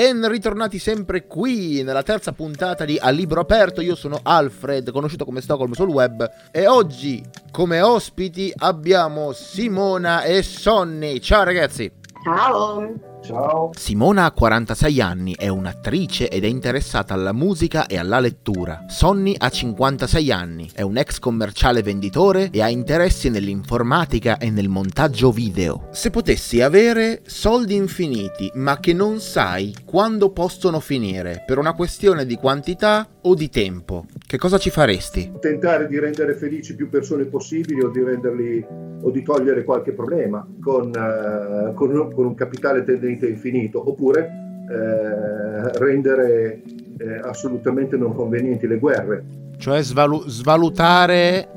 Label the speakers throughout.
Speaker 1: Ben ritornati sempre qui nella terza puntata di A Libro Aperto. Io sono Alfred, conosciuto come Stockholm sul web. E oggi, come ospiti, abbiamo Simona e Sonny. Ciao ragazzi!
Speaker 2: Ciao!
Speaker 3: Ciao.
Speaker 1: Simona ha 46 anni, è un'attrice ed è interessata alla musica e alla lettura. Sonny ha 56 anni, è un ex commerciale venditore e ha interessi nell'informatica e nel montaggio video. Se potessi avere soldi infiniti, ma che non sai quando possono finire, per una questione di quantità o di tempo, che cosa ci faresti?
Speaker 3: Tentare di rendere felici più persone possibili o di renderli o di togliere qualche problema con, uh, con, con un capitale tendente tendente infinito, oppure eh, rendere eh, assolutamente non convenienti le guerre.
Speaker 1: Cioè svalu- svalutare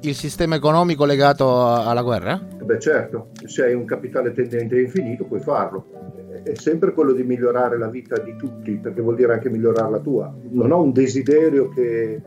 Speaker 1: il sistema economico legato alla guerra?
Speaker 3: Eh beh certo, se hai un capitale tendente infinito puoi farlo. È sempre quello di migliorare la vita di tutti, perché vuol dire anche migliorare la tua. Non ho un desiderio che,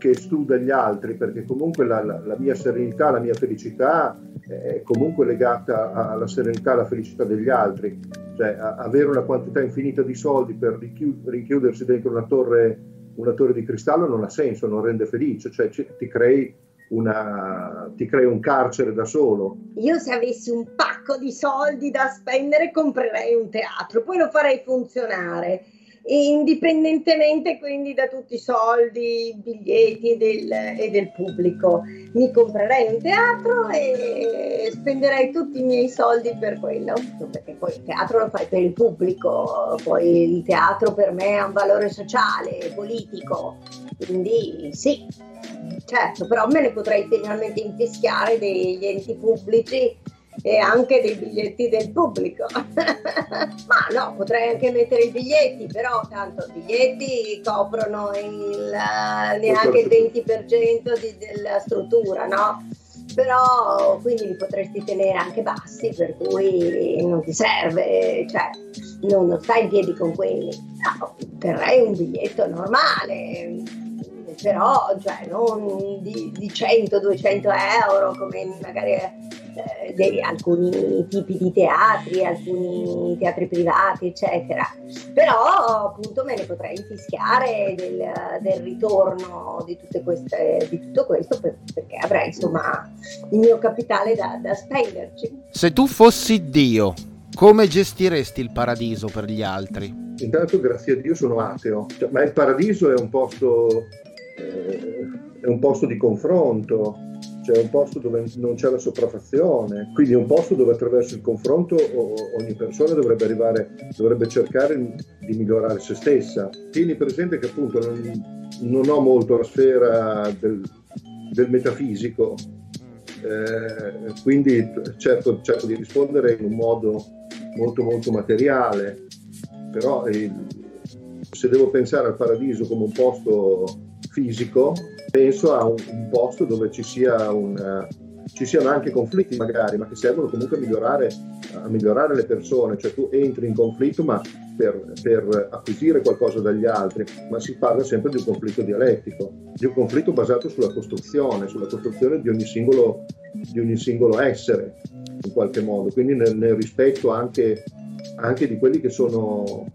Speaker 3: che escluda gli altri, perché comunque la, la, la mia serenità, la mia felicità è comunque legata alla serenità alla felicità degli altri. Cioè, avere una quantità infinita di soldi per rinchiudersi dentro una torre, una torre di cristallo non ha senso, non rende felice, cioè ti crei, una, ti crei un carcere da solo.
Speaker 2: Io se avessi un pacco di soldi da spendere comprerei un teatro, poi lo farei funzionare indipendentemente quindi da tutti i soldi, biglietti del, e del pubblico. Mi comprerei un teatro e spenderei tutti i miei soldi per quello, perché poi il teatro lo fai per il pubblico, poi il teatro per me ha un valore sociale, politico, quindi sì, certo, però me ne potrei finalmente infischiare degli enti pubblici e anche dei biglietti del pubblico. Ma no, potrei anche mettere i biglietti, però tanto i biglietti coprono il, neanche il 20% di, della struttura, no? Però quindi li potresti tenere anche bassi, per cui non ti serve, cioè non, non stai in piedi con quelli. No, terrei un biglietto normale, però cioè, non di, di 100-200 euro come magari eh, dei, alcuni tipi di teatri, alcuni teatri privati, eccetera. Però appunto me ne potrei infischiare del, del ritorno di, queste, di, tutto questo per, perché avrei insomma il mio capitale da, da spenderci.
Speaker 1: Se tu fossi Dio, come gestiresti il paradiso per gli altri?
Speaker 3: Intanto grazie a Dio sono ateo, cioè, ma il paradiso è un posto, eh, è un posto di confronto, cioè un posto dove non c'è la sopraffazione, quindi un posto dove attraverso il confronto ogni persona dovrebbe arrivare, dovrebbe cercare di migliorare se stessa. Tieni presente che appunto non, non ho molto la sfera del, del metafisico, eh, quindi cerco, cerco, di rispondere in un modo molto molto materiale, però il, se devo pensare al paradiso come un posto fisico, penso a un, un posto dove ci, sia un, ci siano anche conflitti magari, ma che servono comunque a migliorare, a migliorare le persone, cioè tu entri in conflitto ma per, per, acquisire qualcosa dagli altri, ma si parla sempre di un conflitto dialettico, di un conflitto basato sulla costruzione, sulla costruzione di ogni singolo, di ogni singolo essere in qualche modo, quindi nel, nel rispetto anche, anche di quelli che sono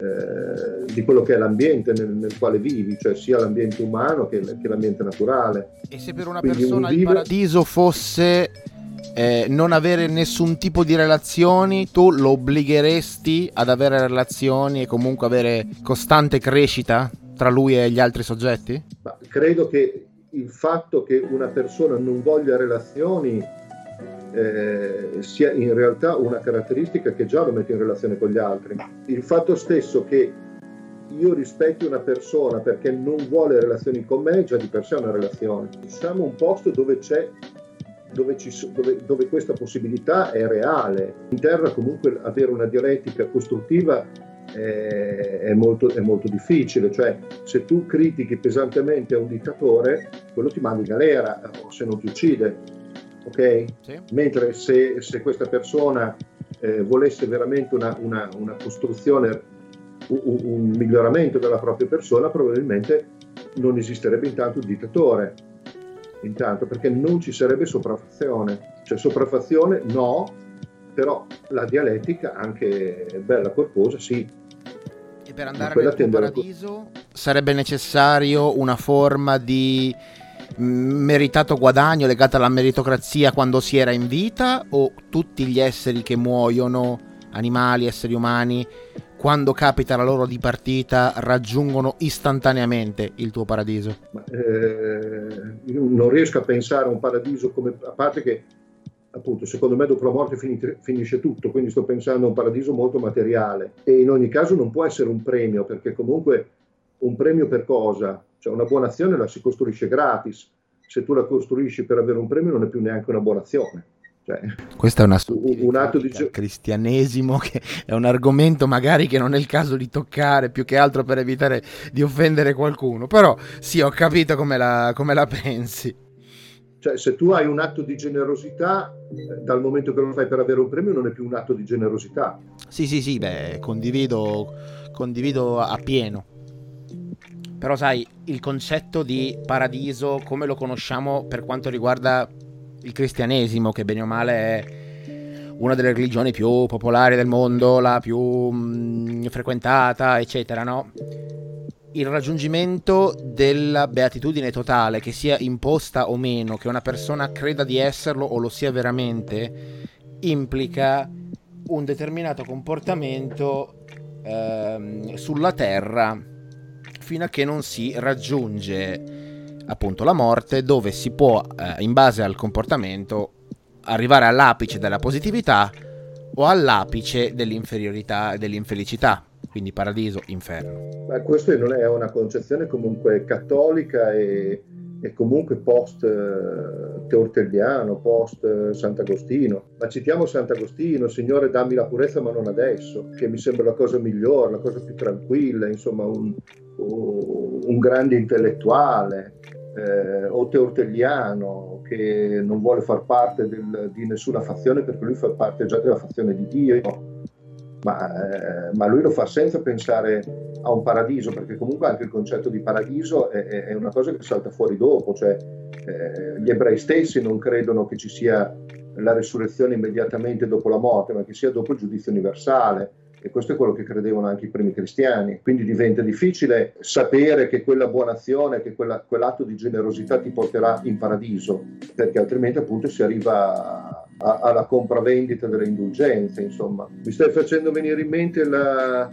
Speaker 3: eh, di quello che è l'ambiente nel, nel, quale vivi, cioè sia l'ambiente umano che, che l'ambiente naturale.
Speaker 1: E se per una Quindi persona un il paradiso fosse eh, non avere nessun tipo di relazioni, tu lo obbligheresti ad avere relazioni e comunque avere costante crescita tra lui e gli altri soggetti?
Speaker 3: Ma credo che il fatto che una persona non voglia relazioni eh, sia in realtà una caratteristica che già lo mette in relazione con gli altri. Il fatto stesso che io rispetti una persona perché non vuole relazioni con me, già di per sé è una relazione. Siamo un posto dove c'è dove, ci, dove, dove, questa possibilità è reale. In terra comunque avere una dialettica costruttiva è, è, molto, è, molto, difficile, cioè se tu critichi pesantemente un dittatore, quello ti manda in galera o se non ti uccide ok? Sì. Mentre se, se, questa persona eh, volesse veramente una, una, una costruzione, un, un, miglioramento della propria persona, probabilmente non esisterebbe intanto il dittatore, intanto perché non ci sarebbe sopraffazione. Cioè sopraffazione no, però la dialettica anche bella corposa sì.
Speaker 1: E per andare nel paradiso sarebbe necessario una forma di meritato guadagno legata alla meritocrazia quando si era in vita o tutti gli esseri che muoiono, animali, esseri umani, quando capita la loro dipartita raggiungono istantaneamente il tuo paradiso?
Speaker 3: Eh, non riesco a pensare a un paradiso come a parte che appunto secondo me dopo la morte finite, finisce tutto, quindi sto pensando a un paradiso molto materiale e in ogni caso non può essere un premio perché comunque un premio per cosa? Cioè una buona azione la si costruisce gratis, se tu la costruisci per avere un premio non è più neanche una buona azione.
Speaker 1: Cioè, Questo è una un atto di cristianesimo che è un argomento magari che non è il caso di toccare più che altro per evitare di offendere qualcuno, però sì, ho capito come la, come la pensi.
Speaker 3: Cioè, se tu hai un atto di generosità, eh, dal momento che lo fai per avere un premio, non è più un atto di generosità.
Speaker 1: Sì, sì, sì, beh, condivido, condivido a pieno. Però sai, il concetto di paradiso, come lo conosciamo per quanto riguarda il cristianesimo, che bene o male è una delle religioni più popolari del mondo, la più mh, mm, frequentata, eccetera, no? Il raggiungimento della beatitudine totale, che sia imposta o meno, che una persona creda di esserlo o lo sia veramente, implica un determinato comportamento ehm, sulla terra fino a che non si raggiunge appunto la morte dove si può eh, in base al comportamento arrivare all'apice della positività o all'apice dell'inferiorità e dell'infelicità quindi paradiso, inferno.
Speaker 3: Ma questo non è una concezione comunque cattolica e, e comunque post eh, post eh, Sant'Agostino. Ma citiamo Sant'Agostino, Signore dammi la purezza ma non adesso, che mi sembra la cosa migliore, la cosa più tranquilla, insomma un, un grande intellettuale eh, o teortelliano che non vuole far parte del, di nessuna fazione perché lui fa parte già della fazione di Dio, ma, eh, ma, lui lo fa senza pensare a un paradiso perché comunque anche il concetto di paradiso è, è una cosa che salta fuori dopo, cioè eh, gli ebrei stessi non credono che ci sia la risurrezione immediatamente dopo la morte, ma che sia dopo il giudizio universale e questo è quello che credevano anche i primi cristiani. Quindi diventa difficile sapere che quella buona azione, che quella, quell'atto di generosità ti porterà in paradiso, perché altrimenti appunto si arriva a, alla compravendita delle indulgenze. Insomma. Mi stai facendo venire in mente la,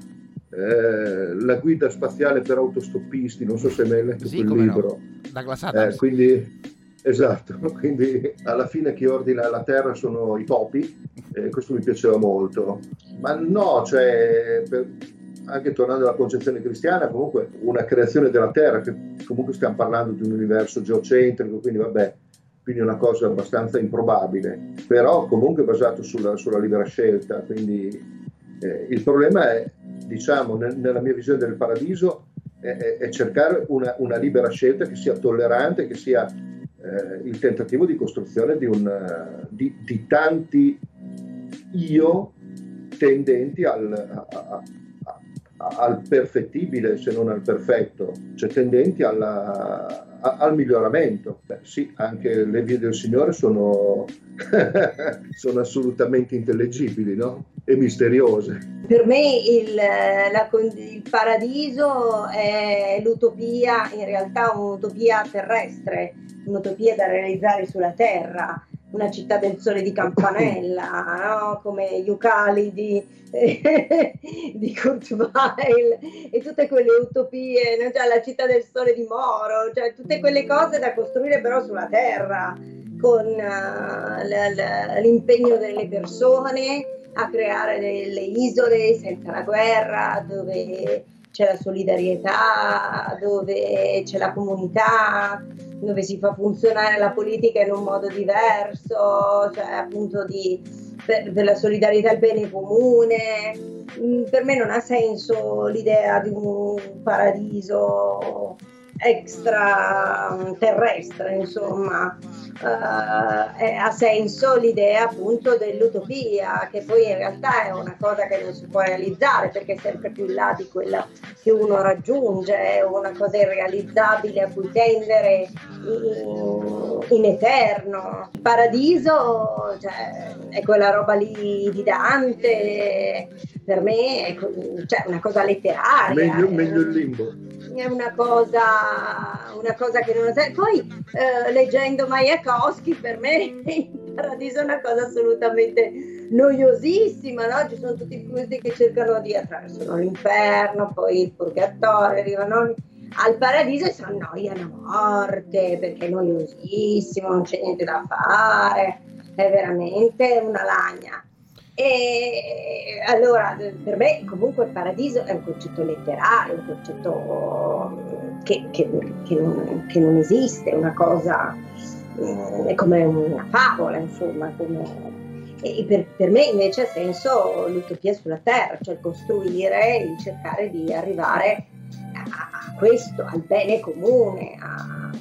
Speaker 3: eh, la guida spaziale per autostoppisti, non so se mi hai letto sì, quel libro. No.
Speaker 1: Douglas Adams.
Speaker 3: Eh, quindi Esatto, quindi alla fine chi ordina la terra sono i topi, e questo mi piaceva molto. Ma no, cioè, per, anche tornando alla concezione cristiana, comunque una creazione della terra, che comunque stiamo parlando di un universo geocentrico, quindi vabbè, quindi una cosa abbastanza improbabile, però comunque basato sulla, sulla libera scelta. Quindi eh, il problema è, diciamo, nel, nella mia visione del paradiso, è, è cercare una, una libera scelta che sia tollerante, che sia eh, il tentativo di costruzione di, un, eh, di, di tanti io tendenti al, a, a, a, al, perfettibile se non al perfetto, cioè tendenti alla, al miglioramento. Beh, sì, anche le vie del Signore sono, sono assolutamente intellegibili no? e misteriose.
Speaker 2: Per me il, la, il paradiso è l'utopia, in realtà un'utopia terrestre un'utopia da realizzare sulla Terra, una città del sole di Campanella, no? come gli Eucalidi di Kurt Weill e tutte quelle utopie, no? cioè la città del sole di Moro, cioè tutte quelle cose da costruire però sulla Terra, con uh, l- l- l'impegno delle persone a creare delle isole senza la guerra, dove c'è la solidarietà, dove c'è la comunità, dove si fa funzionare la politica in un modo diverso, cioè appunto di, per, per la solidarietà al bene comune. Mm, per me non ha senso l'idea di un paradiso extraterrestre, insomma, uh, ha senso l'idea appunto dell'utopia, che poi in realtà è una cosa che non si può realizzare perché è sempre più in là di quella che uno raggiunge, è una cosa irrealizzabile a cui tendere in, in eterno. Il paradiso cioè, è quella roba lì di Dante per me è cioè, una cosa letteraria.
Speaker 3: Meglio, meglio il limbo.
Speaker 2: È una cosa, una cosa che non ho Poi eh, leggendo Mayakovsky per me il paradiso è una cosa assolutamente noiosissima, no? Ci sono tutti questi che cercano di attraversare l'inferno, poi il purgatorio, arrivano al paradiso e si annoiano a morte perché è noiosissimo, non c'è niente da fare, è veramente una lagna. E allora per me comunque il paradiso è un concetto letterario, un concetto che, che, che, non, che non, esiste, una cosa, eh, è come una favola, insomma, come, e per, per, me invece ha senso l'utopia sulla terra, cioè costruire, il cercare di arrivare a, questo, al bene comune, a,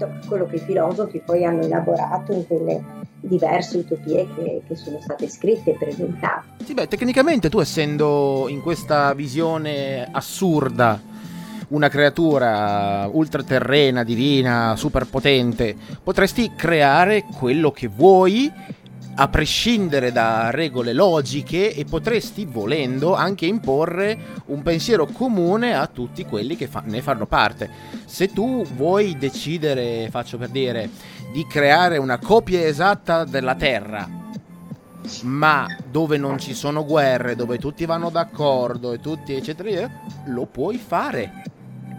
Speaker 2: a quello che i filosofi poi hanno elaborato in quelle diverse utopie che, che, sono state scritte e presentate.
Speaker 1: Sì, beh, tecnicamente tu essendo in questa visione assurda una creatura ultraterrena, divina, superpotente, potresti creare quello che vuoi a prescindere da regole logiche e potresti, volendo, anche imporre un pensiero comune a tutti quelli che fa- ne fanno parte. Se tu vuoi decidere, faccio per dire, di creare una copia esatta della Terra, ma dove non ci sono guerre, dove tutti vanno d'accordo e tutti eccetera, lo puoi fare.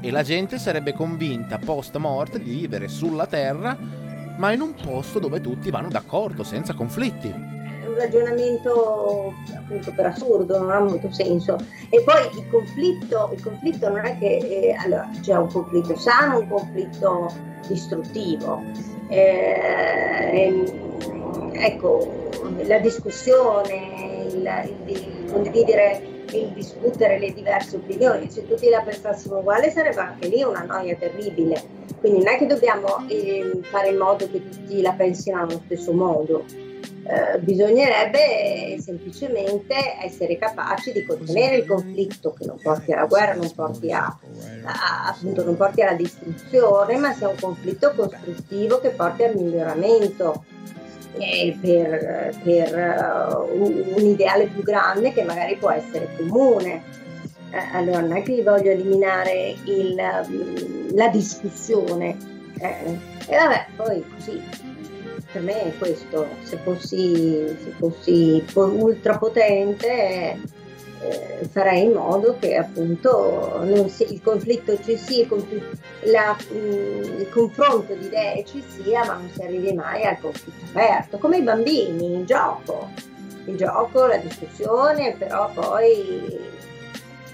Speaker 1: E la gente sarebbe convinta post morte di vivere sulla Terra ma in un posto dove tutti vanno d'accordo, senza conflitti.
Speaker 2: È un ragionamento appunto per assurdo, non ha molto senso. E poi il conflitto, il conflitto non è che eh, allora, c'è un conflitto sano, un conflitto distruttivo. Eh, ecco, la discussione, il, il, condividere il discutere le diverse opinioni, se tutti la pensassimo uguale sarebbe anche lì una noia terribile quindi non è che dobbiamo eh, fare in modo che tutti la pensino allo stesso modo. Eh, bisognerebbe semplicemente essere capaci di contenere il conflitto che non porti alla guerra, non porti, a, a, appunto, non porti alla distruzione, ma sia un conflitto costruttivo che porti al miglioramento eh, per, per uh, un, ideale più grande che magari può essere comune eh, allora non è che gli voglio eliminare il, mm, la discussione. Eh, e vabbè, poi così, per me è questo, se fossi, se fossi ultrapotente eh, farei in modo che appunto si, il conflitto ci sia, il, la, mh, mm, il confronto di idee ci sia, ma non si arrivi mai al conflitto aperto, come i bambini, il gioco, il gioco, la discussione, però poi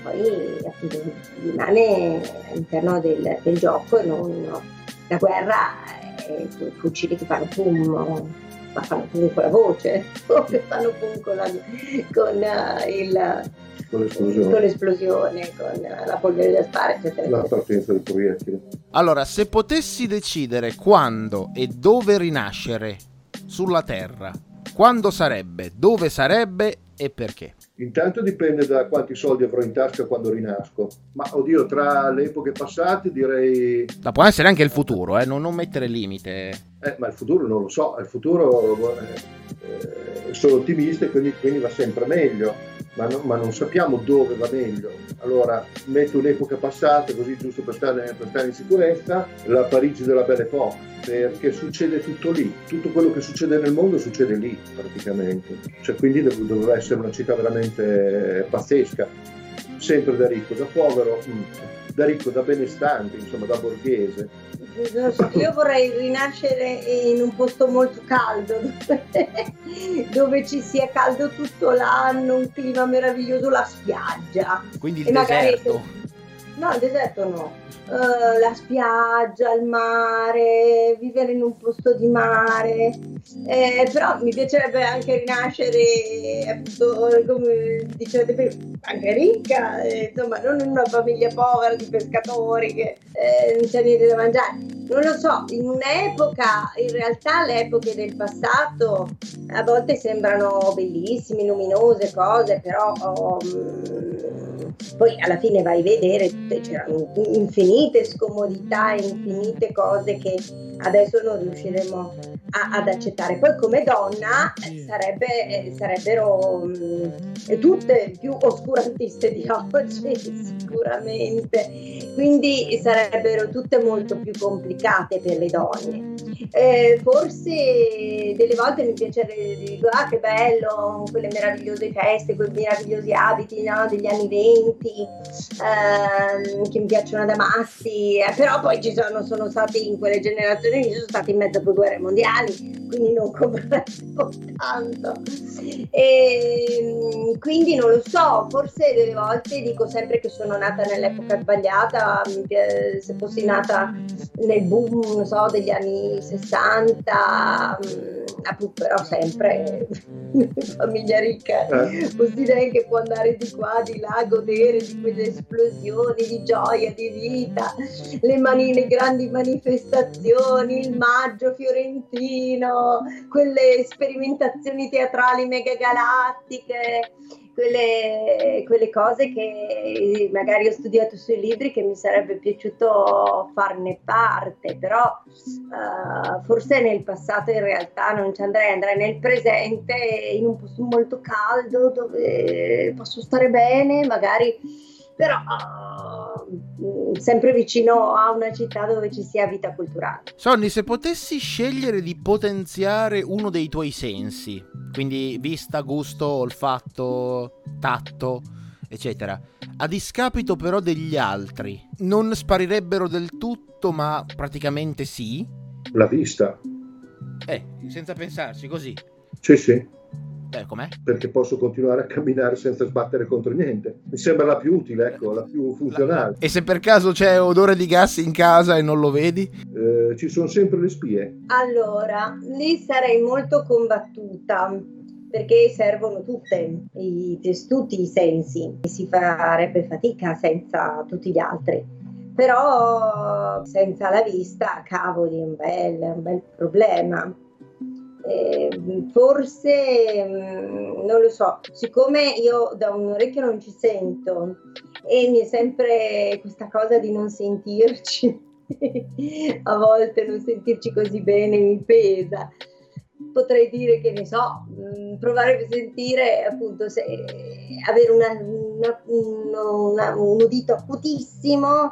Speaker 2: poi appunto rimane all'interno del, del gioco e non la guerra è fucili che fanno pum ma fanno con la voce o che fanno con, la, con uh, il con l'esplosione. con l'esplosione, con la polvere da spara, eccetera.
Speaker 3: La partenza del proiettile.
Speaker 1: Allora, se potessi decidere quando e dove rinascere sulla Terra, quando sarebbe, dove sarebbe e perché?
Speaker 3: Intanto dipende da quanti soldi avrò in tasca quando rinasco. Ma oddio, tra le epoche passate direi.
Speaker 1: Ma può essere anche il futuro, eh? non, non mettere limite.
Speaker 3: Eh, ma il futuro non lo so, il futuro eh, eh, sono ottimista e quindi, quindi va sempre meglio ma, no, ma, non sappiamo dove va meglio. Allora metto un'epoca passata, così giusto per stare, per stare in sicurezza, la Parigi della Belle Époque, perché succede tutto lì, tutto quello che succede nel mondo succede lì praticamente. Cioè, quindi doveva essere una città veramente pazzesca, sempre da ricco, da povero, mm, da ricco, da benestante, insomma da borghese
Speaker 2: io vorrei rinascere in un posto molto caldo, dove, dove, ci sia caldo tutto l'anno, un clima meraviglioso, la spiaggia.
Speaker 1: Quindi il e deserto. Magari,
Speaker 2: no, il deserto no. Uh, la spiaggia, il mare, vivere in un posto di mare, eh, però mi piacerebbe anche rinascere, appunto, come dicevate prima, anche ricca, eh, insomma, non in una famiglia povera di pescatori che eh, non c'è niente da mangiare. Non lo so, in un'epoca, in realtà le epoche del passato a volte sembrano bellissime, luminose cose, però... Um, Poi alla fine vai a vedere, c'erano infinite scomodità, infinite cose che adesso non riusciremo a, ad accettare. Poi come donna eh, sarebbe, eh, sarebbero mh, mm, tutte più oscurantiste di oggi, sicuramente, quindi sarebbero tutte molto più complicate per le donne. Eh, forse delle volte mi piacerebbe dire ah che bello, quelle meravigliose feste, quei meravigliosi abiti no, degli anni venti ehm, che mi piacciono da massi, eh, però poi ci sono, sono stati in quelle generazioni che sono stati in mezzo a due guerre mondiali, quindi non compresso tanto. E, ehm, quindi non lo so, forse delle volte dico sempre che sono nata nell'epoca sbagliata, se fossi nata nel boom, so, degli anni 60, mm, però sempre famiglia ricca, eh. posso dire che può andare di qua, di là, godere di quelle esplosioni di gioia, di vita, le, mani, le grandi manifestazioni, il maggio fiorentino, quelle sperimentazioni teatrali megagalattiche quelle, quelle cose che magari ho studiato sui libri che mi sarebbe piaciuto farne parte, però forse nel passato in realtà non ci andrei, andrei nel presente in un posto molto caldo dove posso stare bene, magari però uh, sempre vicino a una città dove ci sia vita culturale.
Speaker 1: Sonny, se potessi scegliere di potenziare uno dei tuoi sensi, quindi vista, gusto, olfatto, tatto, eccetera, a discapito però degli altri, non sparirebbero del tutto, ma praticamente sì?
Speaker 3: La vista.
Speaker 1: Eh, senza pensarci, così.
Speaker 3: Sì, sì.
Speaker 1: Eh, com'è?
Speaker 3: Perché posso continuare a camminare senza sbattere contro niente. Mi sembra la più utile, ecco, la più funzionale.
Speaker 1: E se per caso c'è odore di gas in casa e non lo vedi?
Speaker 3: Eh, ci sono sempre le spie.
Speaker 2: Allora, lì sarei molto combattuta perché servono tutte i, tutti i sensi e si farebbe fatica senza tutti gli altri però senza la vista cavoli è un bel, un bel problema eh, forse mm, non lo so, siccome io da un orecchio non ci sento e mi è sempre questa cosa di non sentirci, a volte non sentirci così bene mi pesa. Potrei dire che ne so, mm, provare a sentire appunto se, avere una, una, una, un udito acutissimo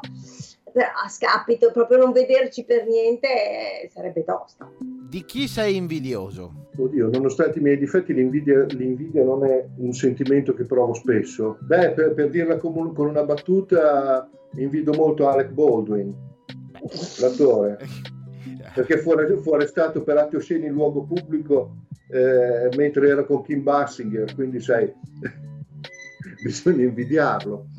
Speaker 2: a scapito, proprio non vederci per niente sarebbe tosta.
Speaker 1: Di chi sei invidioso?
Speaker 3: Oddio, nonostante i miei difetti, l'invidia, l'invidia non è un sentimento che provo spesso. Beh, per, per dirla con, con una battuta, invidio molto Alec Baldwin, l'attore, perché fu, fu arrestato per atti osceni in luogo pubblico eh, mentre era con Kim Basinger, quindi sai, bisogna invidiarlo.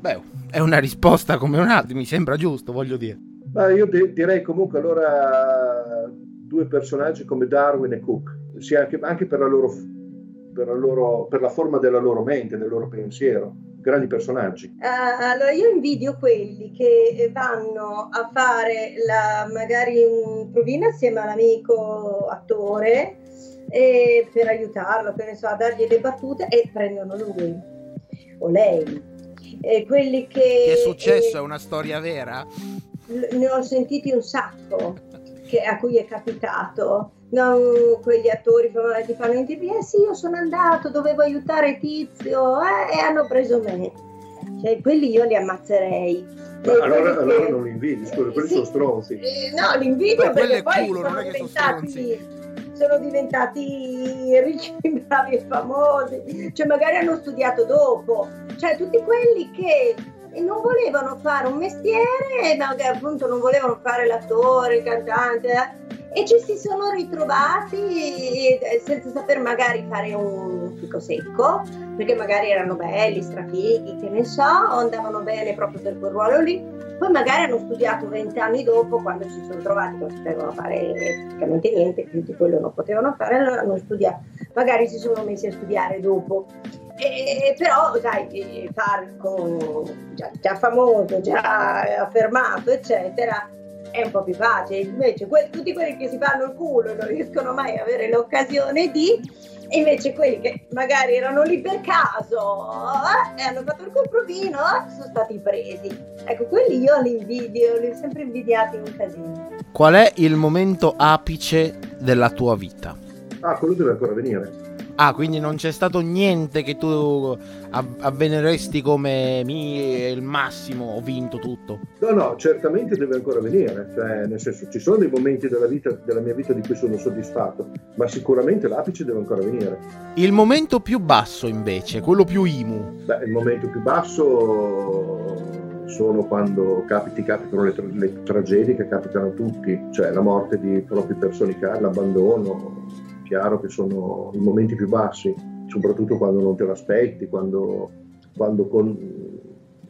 Speaker 1: Beh, è una risposta come un'altra, mi sembra giusto, voglio dire.
Speaker 3: Ma io de- direi comunque allora due personaggi come Darwin e Cook, sia anche, anche per, la loro, per, la loro, per la forma della loro mente, del loro pensiero grandi personaggi.
Speaker 2: Uh, allora io invidio quelli che vanno a fare la, magari un provino assieme all'amico attore per aiutarlo, che ne so, a dargli le battute e prendono lui o lei. E quelli che...
Speaker 1: Che è successo? Eh, è una storia vera?
Speaker 2: Ne ho sentiti un sacco che, a cui è capitato. Non quegli attori che fanno interviste, eh sì, io sono andato, dovevo aiutare Tizio eh, e hanno preso me. Cioè, quelli io li ammazzerei.
Speaker 3: allora, allora non li invidi, scusa, quelli sì, sono stronzi.
Speaker 2: Eh, no, li invidio perché poi culo, sono diventati sono diventati ricchi, bravi e famosi, cioè magari hanno studiato dopo, cioè tutti quelli che non volevano fare un mestiere, ma che appunto non volevano fare l'attore, il cantante, eh, e ci si sono ritrovati senza saper magari fare un fico secco, perché magari erano belli, strafighi, che ne so, o andavano bene proprio per quel ruolo lì poi magari hanno studiato vent'anni dopo, quando si sono trovati non sapevano fare praticamente niente, più di quello non potevano fare, allora hanno studiato, magari si sono messi a studiare dopo. E, però, sai, far con già, già famoso, già affermato, eccetera, è un po' più facile. Invece que- tutti quelli che si fanno il culo non riescono mai a avere l'occasione di, e invece quelli che magari erano lì per caso eh, e hanno fatto il comprovino eh, sono stati presi. Ecco, quelli io li invidio, li ho sempre invidiati un casino.
Speaker 1: Qual è il momento apice della tua vita?
Speaker 3: Ah, quello deve ancora venire.
Speaker 1: Ah, quindi non c'è stato niente che tu avveneresti come mi il massimo, ho vinto tutto.
Speaker 3: No, no, certamente deve ancora venire, cioè, nel senso ci sono dei momenti della, vita, della mia vita di cui sono soddisfatto, ma sicuramente l'apice deve ancora venire.
Speaker 1: Il momento più basso invece, quello più imu.
Speaker 3: Beh, il momento più basso sono quando capiti, capitano le, tra- le tragedie che capitano a tutti, cioè la morte di proprie persone care, l'abbandono, chiaro che sono i momenti più bassi, soprattutto quando non te l'aspetti, quando, quando con,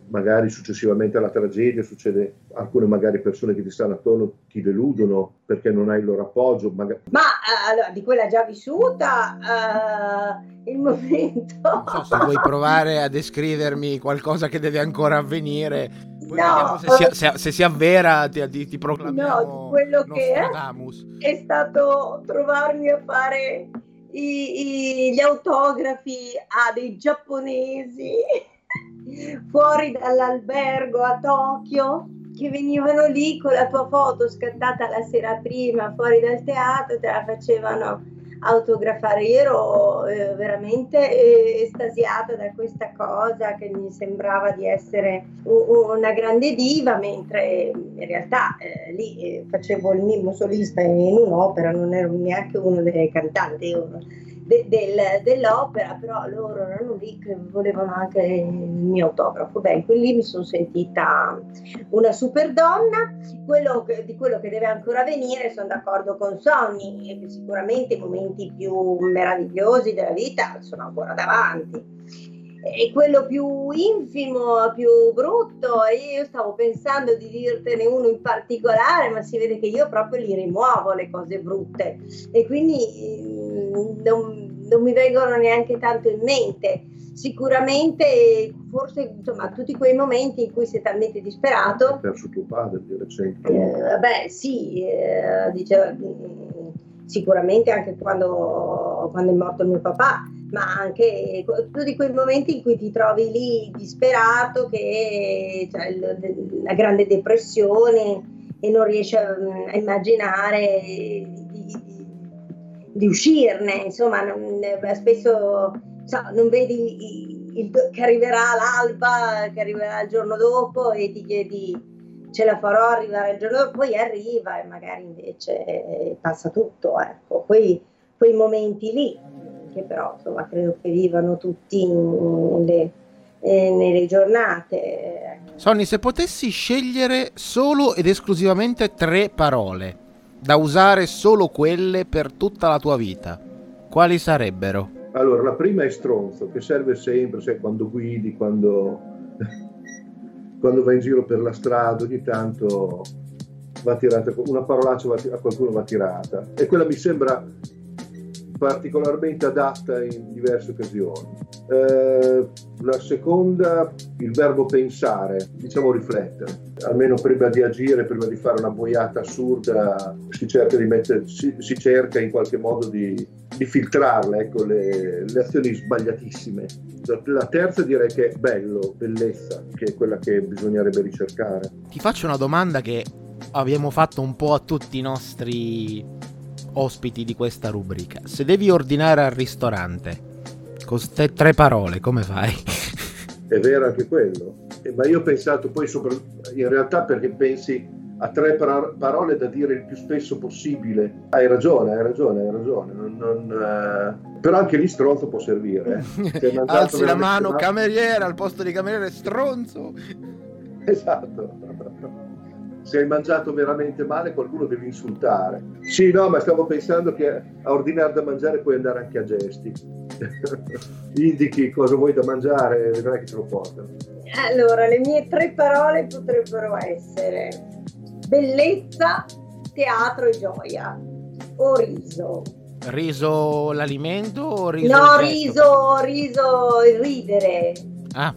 Speaker 3: magari successivamente alla tragedia succede alcune magari persone che ti stanno attorno ti deludono perché non hai il loro appoggio. Magari...
Speaker 2: Ma allora, di quella già vissuta, uh, il momento...
Speaker 1: Non so se vuoi provare a descrivermi qualcosa che deve ancora avvenire. Poi no, se, si, se, se, si, avvera ti, ti, ti proclamiamo
Speaker 2: no, quello che è, è stato trovarmi a fare i, i, gli autografi a dei giapponesi fuori dall'albergo a Tokyo che venivano lì con la tua foto scattata la sera prima fuori dal teatro, te la facevano autografare. Io ero eh, veramente eh, estasiata da questa cosa che mi sembrava di essere una grande diva, mentre in realtà eh, lì eh, facevo il mimo solista in un'opera, non ero neanche uno dei cantanti. Io, de, del, dell'opera, però loro erano lì che volevano anche il mio autografo. Beh, lì mi sono sentita una super donna, quello che, di quello che deve ancora venire sono d'accordo con Sonny, sicuramente i momenti più meravigliosi della vita sono ancora davanti. E quello più infimo, più brutto, io stavo pensando di dirtene uno in particolare, ma si vede che io proprio li rimuovo le cose brutte. E quindi non, non mi vengono neanche tanto in mente. Sicuramente forse insomma tutti quei momenti in cui sei talmente disperato
Speaker 3: hai perso tuo padre di recente.
Speaker 2: Eh, vabbè sì eh, dice, sicuramente anche quando, quando, è morto il mio papà ma anche tutti quei momenti in cui ti trovi lì disperato che cioè, la grande depressione e non riesci a, a immaginare di uscirne, insomma, non, eh, spesso so, non vedi il, che arriverà l'alba, che arriverà il giorno dopo e ti chiedi ce la farò arrivare il giorno dopo, poi arriva e magari invece passa tutto, ecco. Poi quei momenti lì, che però insomma credo che vivano tutti nelle, eh, nelle giornate.
Speaker 1: Sonny, se potessi scegliere solo ed esclusivamente tre parole da usare solo quelle per tutta la tua vita, quali sarebbero?
Speaker 3: Allora, la prima è stronzo, che serve sempre, sai, quando guidi, quando, quando vai in giro per la strada, ogni tanto va tirata, una parolaccia va, a qualcuno va tirata. E quella mi sembra particolarmente adatta in diverse occasioni. Eh, la seconda, il verbo pensare, diciamo riflettere. Almeno prima di agire, prima di fare una boiata assurda, si cerca, mettere, si, si cerca in qualche modo di, di filtrarle, ecco, le, le, azioni sbagliatissime. La terza direi che è bello, bellezza, che è quella che bisognerebbe ricercare.
Speaker 1: Ti faccio una domanda che abbiamo fatto un po' a tutti i nostri ospiti di questa rubrica. Se devi ordinare al ristorante con queste tre parole, come fai?
Speaker 3: È vero anche quello. Eh, ma io ho pensato poi sopra, in realtà perché pensi a tre par- parole da dire il più spesso possibile. Hai ragione, hai ragione, hai ragione. Non, non, uh... Però anche lì stronzo può servire.
Speaker 1: Eh. Alzi la mano, male. cameriere al posto di cameriere stronzo.
Speaker 3: Esatto se hai mangiato veramente male qualcuno deve insultare. Sì, no, ma stavo pensando che a ordinare da mangiare puoi andare anche a gesti. Indichi cosa vuoi da mangiare e vedrai che te lo portano.
Speaker 2: Allora, le mie tre parole potrebbero essere bellezza, teatro e gioia o riso.
Speaker 1: Riso l'alimento o riso?
Speaker 2: No, riso, riso il ridere.
Speaker 1: Ah.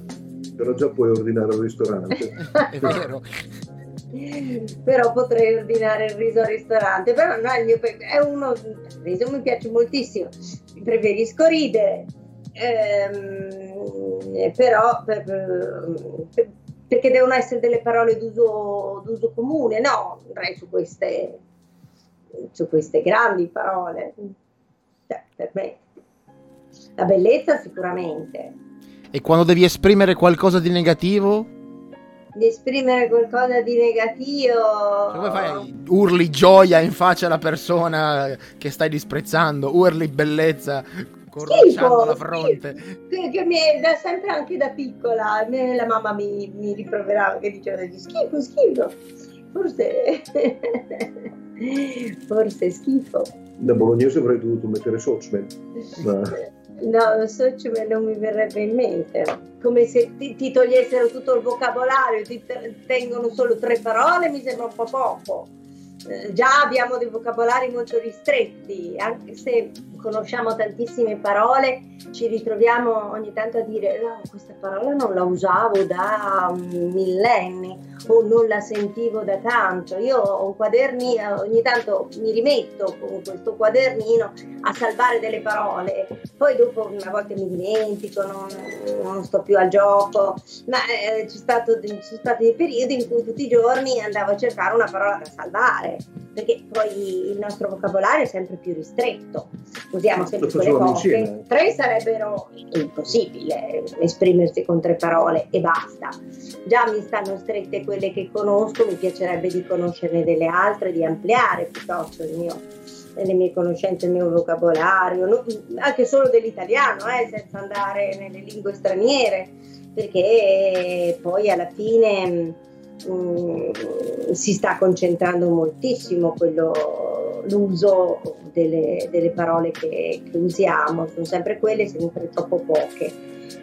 Speaker 3: Però già puoi ordinare al ristorante.
Speaker 1: È vero.
Speaker 2: Però potrei ordinare il riso al ristorante, però no, mio è uno, il riso mi piace moltissimo, preferisco ridere, ehm, però per, per, perché devono essere delle parole d'uso, d'uso comune, no, andrei su queste, su queste grandi parole, cioè, per me. La bellezza sicuramente.
Speaker 1: E quando devi esprimere qualcosa di negativo?
Speaker 2: Di esprimere qualcosa di negativo.
Speaker 1: Come fai? Urli gioia in faccia alla persona che stai disprezzando, urli bellezza corrocciando la fronte.
Speaker 2: Che, che mi è da sempre anche da piccola, me, la mamma mi, mi riproverava che diceva di schifo, schifo. Forse, forse schifo.
Speaker 3: Da bolognese avrei dovuto mettere Sochman. Ma...
Speaker 2: No, Sochman non mi verrebbe in mente. Come se ti, ti togliessero tutto il vocabolario, ti tengono solo tre parole, mi sembra un po' poco. Eh, già abbiamo dei vocabolari molto ristretti, anche se conosciamo tantissime parole, ci ritroviamo ogni tanto a dire no, questa parola non la usavo da millenni o non la sentivo da tanto. Io ho un quadernino, ogni tanto mi rimetto con questo quadernino a salvare delle parole, poi dopo una volta mi dimentico, non, non sto più al gioco, ma eh, ci sono stati dei periodi in cui tutti i giorni andavo a cercare una parola da salvare, perché poi il nostro vocabolario è sempre più ristretto usiamo sempre quelle poche. Tre sarebbero impossibile esprimersi con tre parole e basta. Già mi stanno strette quelle che conosco, mi piacerebbe di conoscerne delle altre, di ampliare piuttosto il mio, le mie conoscenze, il mio vocabolario, no, anche solo dell'italiano, eh, senza andare nelle lingue straniere, perché poi alla fine mm, si sta concentrando moltissimo quello, l'uso delle, delle parole che, che, usiamo, sono sempre quelle, sempre troppo poche.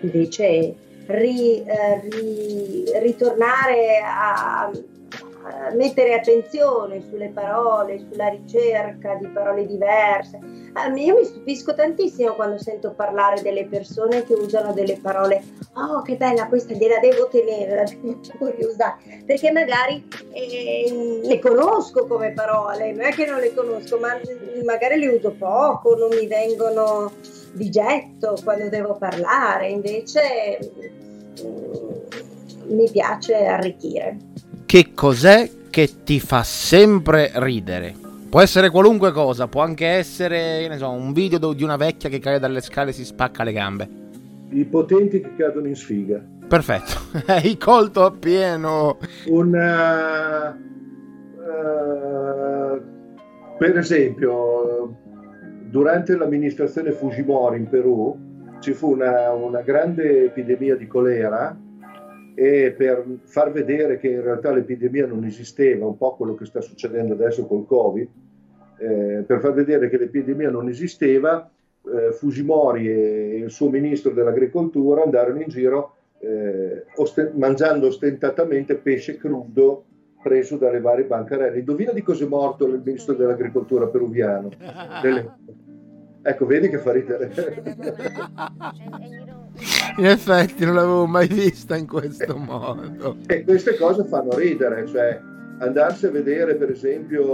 Speaker 2: Invece ri, eh, ri, ritornare a, mettere attenzione sulle parole, sulla ricerca di parole diverse. io mi stupisco tantissimo quando sento parlare delle persone che usano delle parole, oh che bella questa gliela devo tenere, la devo pure usare, perché magari eh, le conosco come parole, non è che non le conosco, ma magari le uso poco, non mi vengono di getto quando devo parlare, invece mm, mi piace arricchire
Speaker 1: che cos'è che ti fa sempre ridere? Può essere qualunque cosa, può anche essere so, un video di una vecchia che cade dalle scale e si spacca le gambe.
Speaker 3: I potenti che cadono in sfiga.
Speaker 1: Perfetto, hai colto appieno.
Speaker 3: Una, uh, per esempio, durante l'amministrazione Fujimori in Perù ci fu una, una grande epidemia di colera e per far vedere che in realtà l'epidemia non esisteva, un po' quello che sta succedendo adesso col Covid, eh, per far vedere che l'epidemia non esisteva, eh, Fujimori e il suo ministro dell'agricoltura andarono in giro eh, osten- mangiando ostentatamente pesce crudo preso dalle varie bancarelle. Indovina di cosa è morto il ministro dell'agricoltura peruviano? Delle... Ecco, vedi che fa ridere.
Speaker 1: In effetti non l'avevo mai vista in questo modo.
Speaker 3: E queste cose fanno ridere, cioè andarsi a vedere per esempio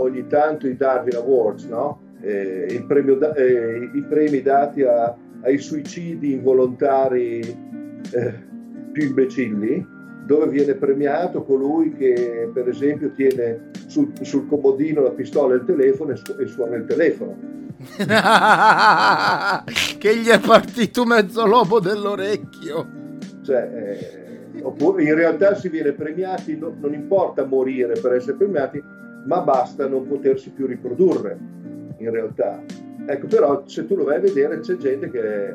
Speaker 3: ogni tanto i Darwin Awards, no? eh, premio, eh, i premi dati a, ai suicidi involontari eh, più imbecilli, dove viene premiato colui che per esempio tiene sul, sul comodino la pistola e il telefono e, su, e suona il telefono
Speaker 1: che gli è partito mezzo lobo dell'orecchio.
Speaker 3: Cioè, eh, oppure in realtà si viene premiati, no, non importa morire per essere premiati, ma basta non potersi più riprodurre, in realtà. Ecco, però se tu lo vai a vedere c'è gente che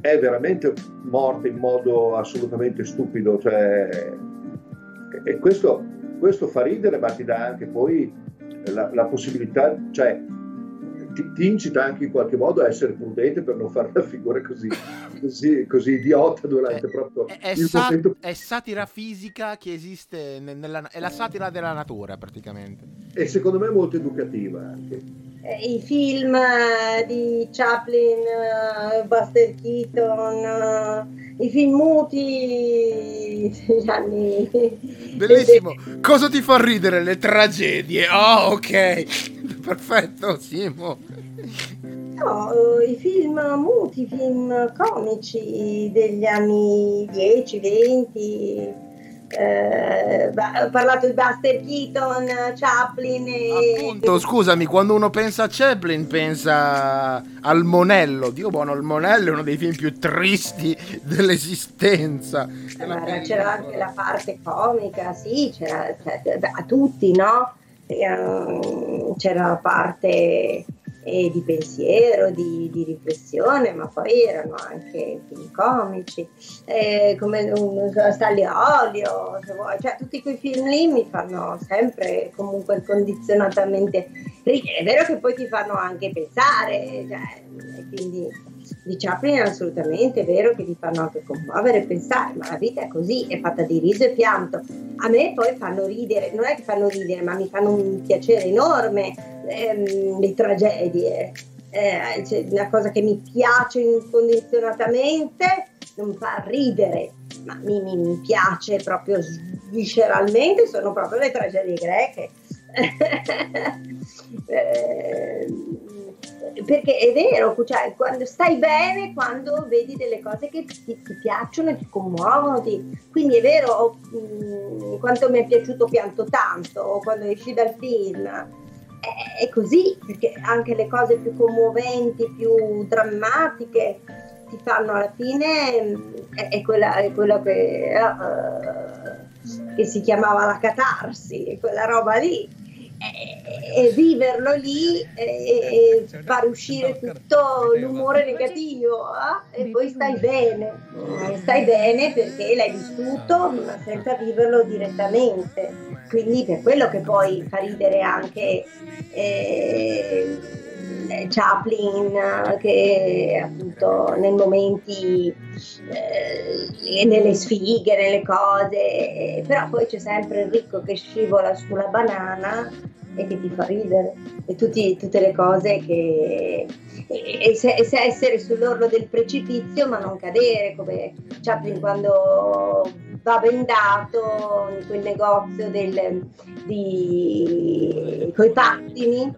Speaker 3: è veramente morta in modo assolutamente stupido, cioè, e questo, questo fa ridere, ma ti dà anche poi la, la possibilità, cioè ti, ti, incita anche in qualche modo a essere prudente per non fare una figura così, così, così idiota durante è, proprio
Speaker 1: è, il sa- momento. È satira fisica che esiste, nella, è la satira della natura praticamente.
Speaker 3: E secondo me molto educativa anche.
Speaker 2: Eh, I film eh, di Chaplin, uh, Buster Keaton, i film muti degli anni...
Speaker 1: Bellissimo. Cosa ti fa ridere? Le tragedie. Oh, ok. Perfetto, Simo.
Speaker 2: No, i film muti, i film comici degli anni 10, 20, eh, ho parlato di Buster Keaton, Chaplin
Speaker 1: e... Appunto, scusami, quando uno pensa a Chaplin pensa al Monello. Dio buono, il Monello è uno dei film più tristi dell'esistenza.
Speaker 2: Allora, c'era anche la parte comica, sì, c'era, c'era a tutti, no? Ehm, c'era la parte e di pensiero, di, di, riflessione, ma poi erano anche film comici, eh, come un, Stanley Olio, se vuoi, cioè tutti quei film lì mi fanno sempre comunque condizionatamente ridere, è vero che poi ti fanno anche pensare, cioè, quindi di Chaplin è assolutamente vero che ti fanno anche commuovere e pensare, ma la vita è così, è fatta di riso e pianto. A me poi fanno ridere, non è che fanno ridere, ma mi fanno un piacere enorme ehm, le tragedie. Eh, cioè, una cosa che mi piace incondizionatamente non fa ridere, ma mi, mi piace proprio visceralmente, sono proprio le tragedie greche. eh, perché è vero, cioè, quando stai bene, quando vedi delle cose che ti, ti piacciono, ti commuovono, ti... quindi è vero, mh, mm, quanto mi è piaciuto pianto tanto, quando esci dal film, è, è, così, perché anche le cose più commoventi, più drammatiche, ti fanno alla fine, è, è, quella, è quella che, uh, che si chiamava la catarsi, quella roba lì e, viverlo lì e, e far uscire tutto l'umore negativo eh? e poi stai bene, stai bene perché l'hai vissuto ma senza viverlo direttamente, quindi per quello che poi fa ridere anche eh, Chaplin che appunto nei momenti eh, nelle sfighe, nelle cose, però poi c'è sempre il ricco che scivola sulla banana e che ti fa ridere. E tutti, tutte le cose che e, e, se, se essere sull'orlo del precipizio ma non cadere come Chaplin quando va bendato in quel negozio del, di, coi pattini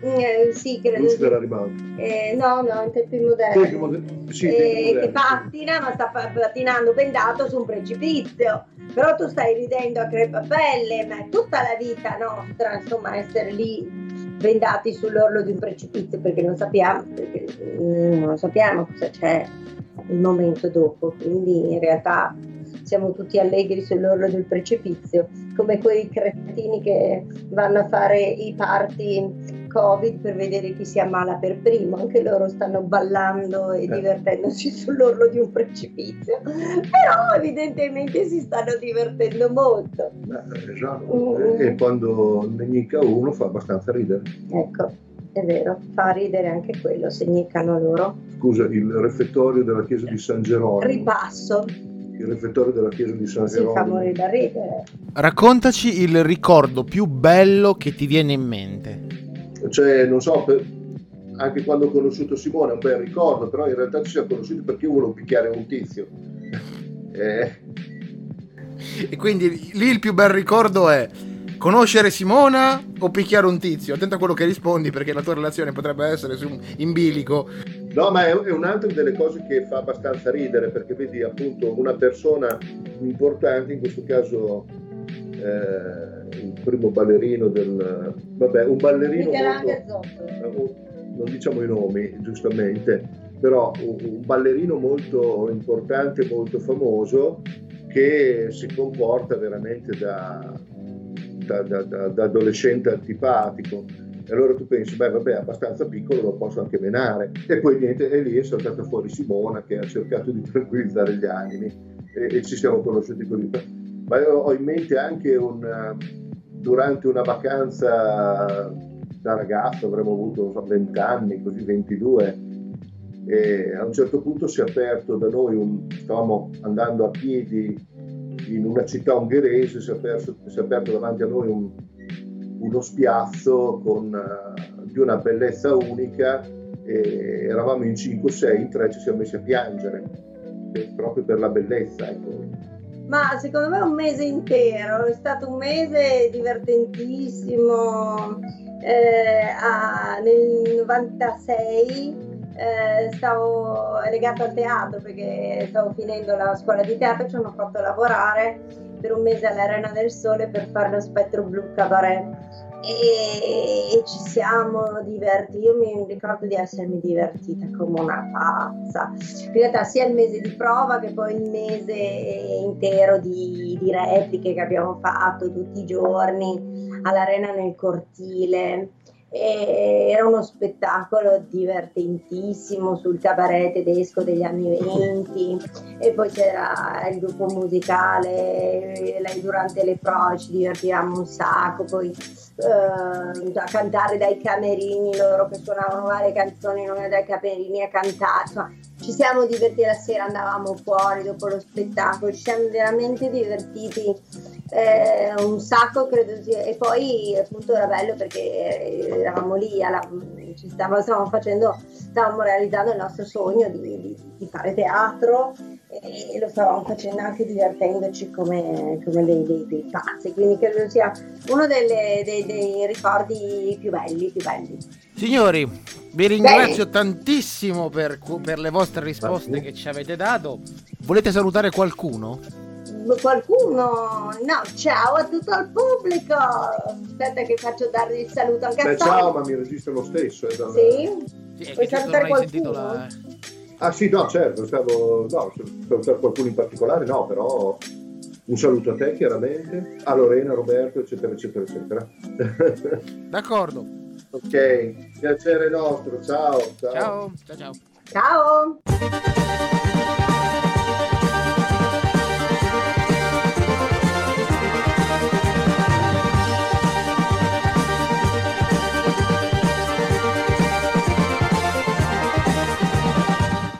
Speaker 2: eh, sì, credo.
Speaker 3: Luce della ribalta.
Speaker 2: Eh, no, no, in tempi moderni. Sì, eh, che pattina, ma sta pattinando bendato su un precipizio. Però tu stai ridendo a crepapelle, ma è tutta la vita nostra, insomma, essere lì bendati sull'orlo di un precipizio perché non sappiamo, perché, mm, non sappiamo cosa c'è il momento dopo. Quindi in realtà siamo tutti allegri sull'orlo del precipizio, come quei cretini che vanno a fare i party Covid per vedere chi si ammala per primo, anche loro stanno ballando e eh. divertendosi sull'orlo di un precipizio, però evidentemente si stanno divertendo molto.
Speaker 3: Eh, esatto, mm. e quando ne nica uno fa abbastanza ridere.
Speaker 2: Ecco, è vero, fa ridere anche quello se niccano loro.
Speaker 3: Scusa, il refettorio della chiesa di San Geronimo.
Speaker 2: Ripasso
Speaker 3: il refettorio della chiesa di San Geronimo.
Speaker 2: Si fa morire da ridere.
Speaker 1: Raccontaci il ricordo più bello che ti viene in mente.
Speaker 3: Cioè, non so, per, anche quando ho conosciuto Simone è un bel ricordo, però in realtà ci siamo conosciuti perché io volevo picchiare un tizio.
Speaker 1: eh. E quindi lì il più bel ricordo è conoscere Simona o picchiare un tizio? Attento a quello che rispondi perché la tua relazione potrebbe essere su, in bilico.
Speaker 3: No, ma è, è un'altra delle cose che fa abbastanza ridere perché vedi appunto una persona importante, in questo caso eh, il primo ballerino del... vabbè, un ballerino... Molto, eh, non diciamo i nomi, giustamente, però un, ballerino molto importante, molto famoso, che si comporta veramente da, da, da, da, adolescente antipatico. E allora tu pensi, beh vabbè, abbastanza piccolo, lo posso anche menare. E poi niente, e lì è saltata fuori Simona che ha cercato di tranquillizzare gli animi e, e ci siamo conosciuti così ma io ho in mente anche un, durante una vacanza da ragazzo, avremmo avuto so, 20 anni, così 22, e a un certo punto si è aperto da noi, un, stavamo andando a piedi in una città ungherese, si è, aperto, si è aperto davanti a noi un, uno spiazzo con, uh, di una bellezza unica e eravamo in 5-6, in 3 ci siamo messi a piangere, proprio per la bellezza. Ecco
Speaker 2: Ma secondo me un mese intero, è stato un mese divertentissimo. Eh, a, nel 96 eh, stavo legata al teatro perché stavo finendo la scuola di teatro, ci hanno fatto lavorare per un mese all'Arena del Sole per fare lo Spettro Blu Cabaret e, ci siamo divertiti. Io mi ricordo di essermi divertita come una pazza. In realtà sia il mese di prova che poi il mese intero di, di repliche che abbiamo fatto tutti i giorni all'arena nel cortile era uno spettacolo divertentissimo sul cabaret tedesco degli anni 20 e poi c'era il gruppo musicale durante le prove ci divertivamo un sacco. Poi eh, a cantare dai camerini loro che suonavano varie canzoni noi dai camerini a cantare. Insomma ci siamo divertiti la sera andavamo fuori dopo lo spettacolo ci siamo veramente divertiti eh, un sacco credo sia. E poi appunto era bello perché eravamo lì alla, ci stavamo, stavamo facendo stavamo realizzando il nostro sogno di, di, di fare teatro e lo stavamo facendo anche divertendoci come, come dei, dei, dei, pazzi. Quindi credo sia uno delle, dei, dei, ricordi più belli più belli.
Speaker 1: Signori vi ringrazio Bene. tantissimo per, per le vostre risposte che ci avete dato. Volete salutare qualcuno?
Speaker 2: Qualcuno, no, ciao a tutto il pubblico. Aspetta che faccio dargli il saluto anche
Speaker 3: Beh,
Speaker 2: a
Speaker 3: Ciao, ma mi registro lo stesso. Eh,
Speaker 2: sì? sì Puoi salutare qualcuno? La...
Speaker 3: Ah sì, no, certo, stavo, no, salutare qualcuno in particolare, no, però un saluto a te chiaramente, a Lorena, Roberto, eccetera, eccetera, eccetera.
Speaker 1: D'accordo.
Speaker 3: ok, piacere nostro, ciao.
Speaker 1: Ciao, ciao, ciao.
Speaker 2: Ciao. ciao.